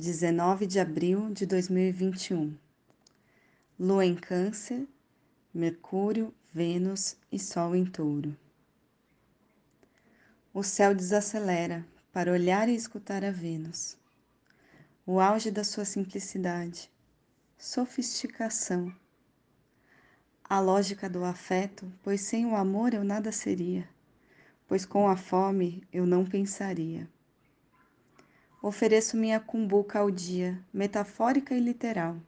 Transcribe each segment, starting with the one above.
19 de abril de 2021. Lua em Câncer, Mercúrio, Vênus e Sol em Touro. O céu desacelera para olhar e escutar a Vênus. O auge da sua simplicidade, sofisticação. A lógica do afeto, pois sem o amor eu nada seria, pois com a fome eu não pensaria. Ofereço minha cumbuca ao dia, metafórica e literal.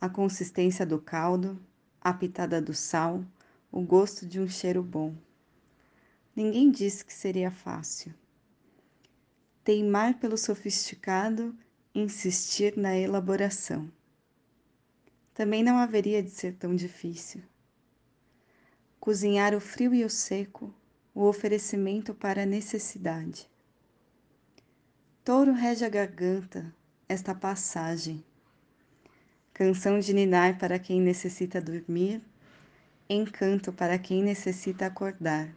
A consistência do caldo, a pitada do sal, o gosto de um cheiro bom. Ninguém disse que seria fácil. Teimar pelo sofisticado, insistir na elaboração. Também não haveria de ser tão difícil. Cozinhar o frio e o seco, o oferecimento para a necessidade. Touro rege a garganta, esta passagem. Canção de ninar para quem necessita dormir, encanto para quem necessita acordar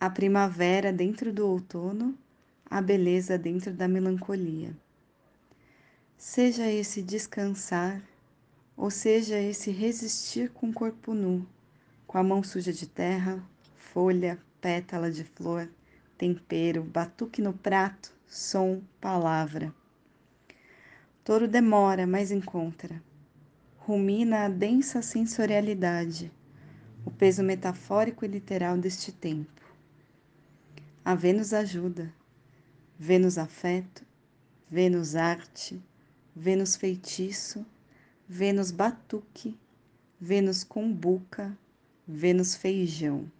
a primavera dentro do outono, a beleza dentro da melancolia. Seja esse descansar, ou seja esse resistir com o corpo nu, com a mão suja de terra, folha, pétala de flor, tempero, batuque no prato, som, palavra. Touro demora, mas encontra. Rumina a densa sensorialidade, o peso metafórico e literal deste tempo. A Vênus ajuda, Vênus afeto, Vênus arte, Vênus feitiço, Vênus batuque, Vênus cumbuca, Vênus feijão.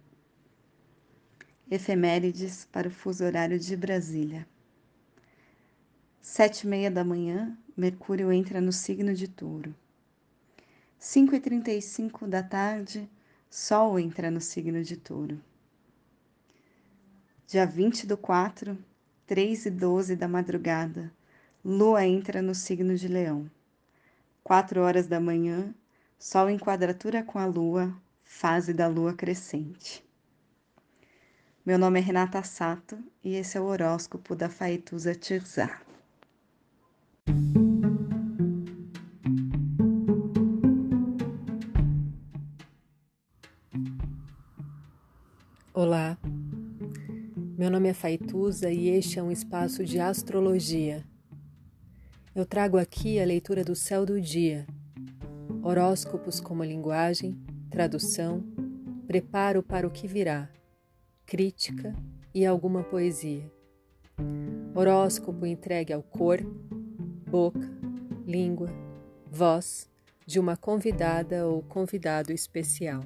Efemérides para o fuso horário de Brasília. Sete e meia da manhã, Mercúrio entra no signo de touro. Cinco e trinta e cinco da tarde, Sol entra no signo de touro dia 20 do 4, 3 e 12 da madrugada, Lua entra no signo de Leão. 4 horas da manhã, Sol em quadratura com a Lua, fase da Lua crescente. Meu nome é Renata Sato e esse é o horóscopo da Faituza Tirzá. Olá, meu nome é Faituza e este é um espaço de astrologia. Eu trago aqui a leitura do céu do dia, horóscopos como linguagem, tradução, preparo para o que virá, crítica e alguma poesia. Horóscopo entregue ao corpo, boca, língua, voz de uma convidada ou convidado especial.